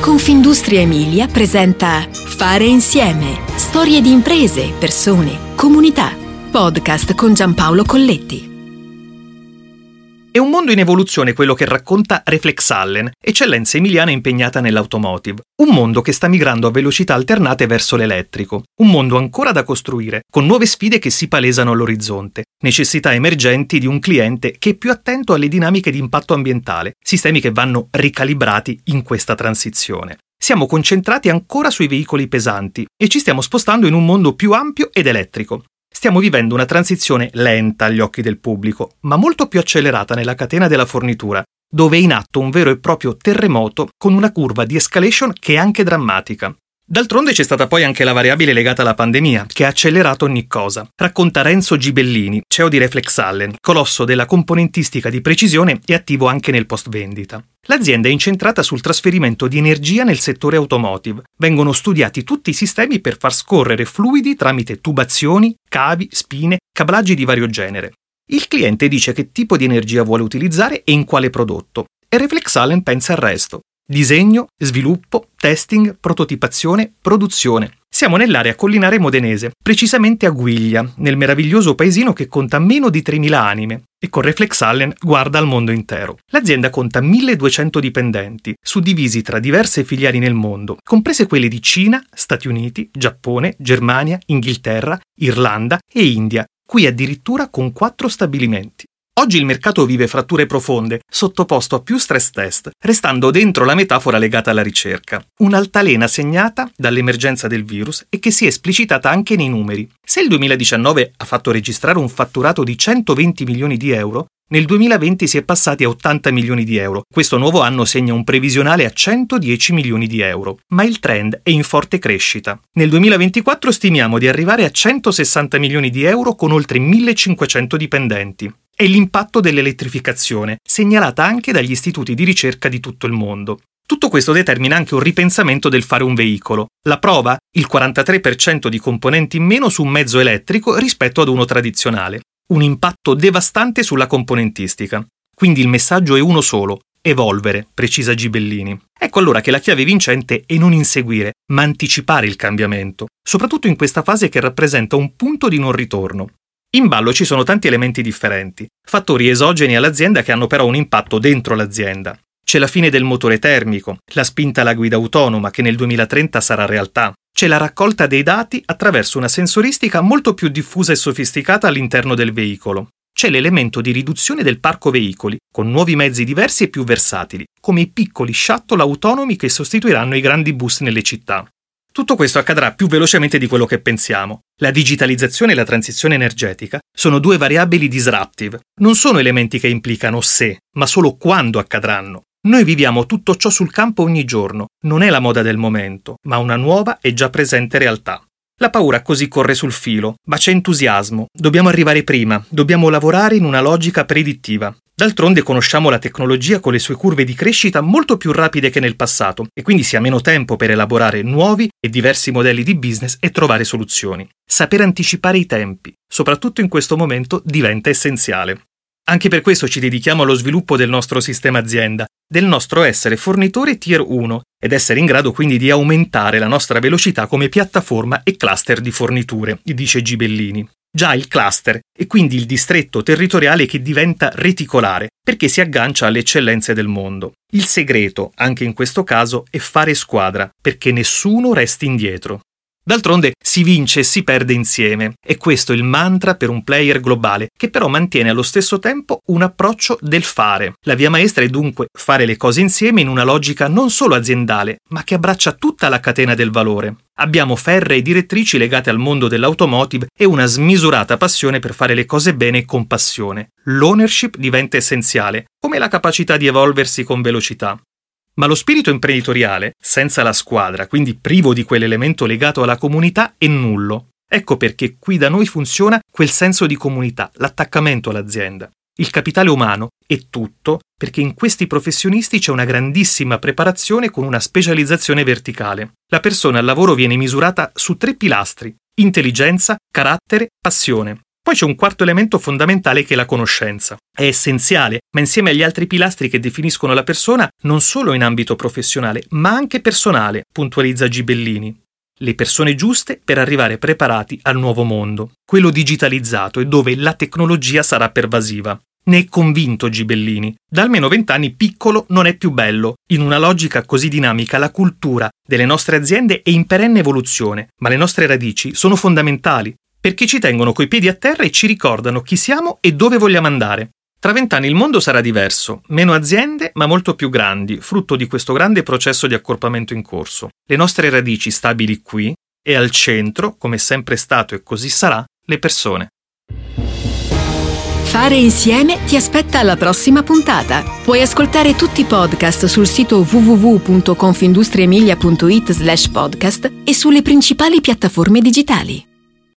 Confindustria Emilia presenta Fare insieme. Storie di imprese, persone, comunità. Podcast con Giampaolo Colletti. È un mondo in evoluzione quello che racconta Reflex Allen, eccellenza emiliana impegnata nell'automotive. Un mondo che sta migrando a velocità alternate verso l'elettrico. Un mondo ancora da costruire, con nuove sfide che si palesano all'orizzonte. Necessità emergenti di un cliente che è più attento alle dinamiche di impatto ambientale, sistemi che vanno ricalibrati in questa transizione. Siamo concentrati ancora sui veicoli pesanti e ci stiamo spostando in un mondo più ampio ed elettrico. Stiamo vivendo una transizione lenta agli occhi del pubblico, ma molto più accelerata nella catena della fornitura, dove è in atto un vero e proprio terremoto con una curva di escalation che è anche drammatica. D'altronde c'è stata poi anche la variabile legata alla pandemia, che ha accelerato ogni cosa. Racconta Renzo Gibellini, CEO di Reflex Allen, colosso della componentistica di precisione e attivo anche nel post vendita. L'azienda è incentrata sul trasferimento di energia nel settore automotive. Vengono studiati tutti i sistemi per far scorrere fluidi tramite tubazioni, cavi, spine, cablaggi di vario genere. Il cliente dice che tipo di energia vuole utilizzare e in quale prodotto, e Reflex Allen pensa al resto. Disegno, sviluppo, testing, prototipazione, produzione. Siamo nell'area collinare modenese, precisamente a Guiglia, nel meraviglioso paesino che conta meno di 3.000 anime e con Reflex Allen guarda al mondo intero. L'azienda conta 1.200 dipendenti, suddivisi tra diverse filiali nel mondo, comprese quelle di Cina, Stati Uniti, Giappone, Germania, Inghilterra, Irlanda e India, qui addirittura con quattro stabilimenti. Oggi il mercato vive fratture profonde, sottoposto a più stress test, restando dentro la metafora legata alla ricerca. Un'altalena segnata dall'emergenza del virus e che si è esplicitata anche nei numeri. Se il 2019 ha fatto registrare un fatturato di 120 milioni di euro, nel 2020 si è passati a 80 milioni di euro. Questo nuovo anno segna un previsionale a 110 milioni di euro, ma il trend è in forte crescita. Nel 2024 stimiamo di arrivare a 160 milioni di euro con oltre 1500 dipendenti è l'impatto dell'elettrificazione, segnalata anche dagli istituti di ricerca di tutto il mondo. Tutto questo determina anche un ripensamento del fare un veicolo. La prova? Il 43% di componenti in meno su un mezzo elettrico rispetto ad uno tradizionale. Un impatto devastante sulla componentistica. Quindi il messaggio è uno solo, evolvere, precisa Gibellini. Ecco allora che la chiave vincente è non inseguire, ma anticipare il cambiamento, soprattutto in questa fase che rappresenta un punto di non ritorno. In ballo ci sono tanti elementi differenti, fattori esogeni all'azienda che hanno però un impatto dentro l'azienda. C'è la fine del motore termico, la spinta alla guida autonoma che nel 2030 sarà realtà. C'è la raccolta dei dati attraverso una sensoristica molto più diffusa e sofisticata all'interno del veicolo. C'è l'elemento di riduzione del parco veicoli, con nuovi mezzi diversi e più versatili, come i piccoli shuttle autonomi che sostituiranno i grandi bus nelle città. Tutto questo accadrà più velocemente di quello che pensiamo. La digitalizzazione e la transizione energetica sono due variabili disruptive. Non sono elementi che implicano se, ma solo quando accadranno. Noi viviamo tutto ciò sul campo ogni giorno. Non è la moda del momento, ma una nuova e già presente realtà. La paura così corre sul filo, ma c'è entusiasmo. Dobbiamo arrivare prima, dobbiamo lavorare in una logica predittiva. D'altronde conosciamo la tecnologia con le sue curve di crescita molto più rapide che nel passato e quindi si ha meno tempo per elaborare nuovi e diversi modelli di business e trovare soluzioni. Saper anticipare i tempi, soprattutto in questo momento, diventa essenziale. Anche per questo ci dedichiamo allo sviluppo del nostro sistema azienda, del nostro essere fornitore tier 1 ed essere in grado quindi di aumentare la nostra velocità come piattaforma e cluster di forniture, dice Gibellini già il cluster e quindi il distretto territoriale che diventa reticolare perché si aggancia alle eccellenze del mondo. Il segreto, anche in questo caso, è fare squadra perché nessuno resti indietro. D'altronde si vince e si perde insieme, e questo è il mantra per un player globale, che però mantiene allo stesso tempo un approccio del fare. La via maestra è dunque fare le cose insieme in una logica non solo aziendale, ma che abbraccia tutta la catena del valore. Abbiamo ferree direttrici legate al mondo dell'automotive e una smisurata passione per fare le cose bene con passione. L'ownership diventa essenziale, come la capacità di evolversi con velocità. Ma lo spirito imprenditoriale, senza la squadra, quindi privo di quell'elemento legato alla comunità, è nullo. Ecco perché qui da noi funziona quel senso di comunità, l'attaccamento all'azienda. Il capitale umano è tutto perché in questi professionisti c'è una grandissima preparazione con una specializzazione verticale. La persona al lavoro viene misurata su tre pilastri, intelligenza, carattere, passione. Poi c'è un quarto elemento fondamentale che è la conoscenza. È essenziale, ma insieme agli altri pilastri che definiscono la persona non solo in ambito professionale, ma anche personale, puntualizza Gibellini. Le persone giuste per arrivare preparati al nuovo mondo, quello digitalizzato e dove la tecnologia sarà pervasiva. Ne è convinto Gibellini. Da almeno vent'anni piccolo non è più bello. In una logica così dinamica la cultura delle nostre aziende è in perenne evoluzione, ma le nostre radici sono fondamentali perché ci tengono coi piedi a terra e ci ricordano chi siamo e dove vogliamo andare. Tra vent'anni il mondo sarà diverso, meno aziende ma molto più grandi, frutto di questo grande processo di accorpamento in corso. Le nostre radici stabili qui e al centro, come sempre stato e così sarà, le persone. Fare insieme ti aspetta alla prossima puntata. Puoi ascoltare tutti i podcast sul sito www.confindustriemilia.it slash podcast e sulle principali piattaforme digitali.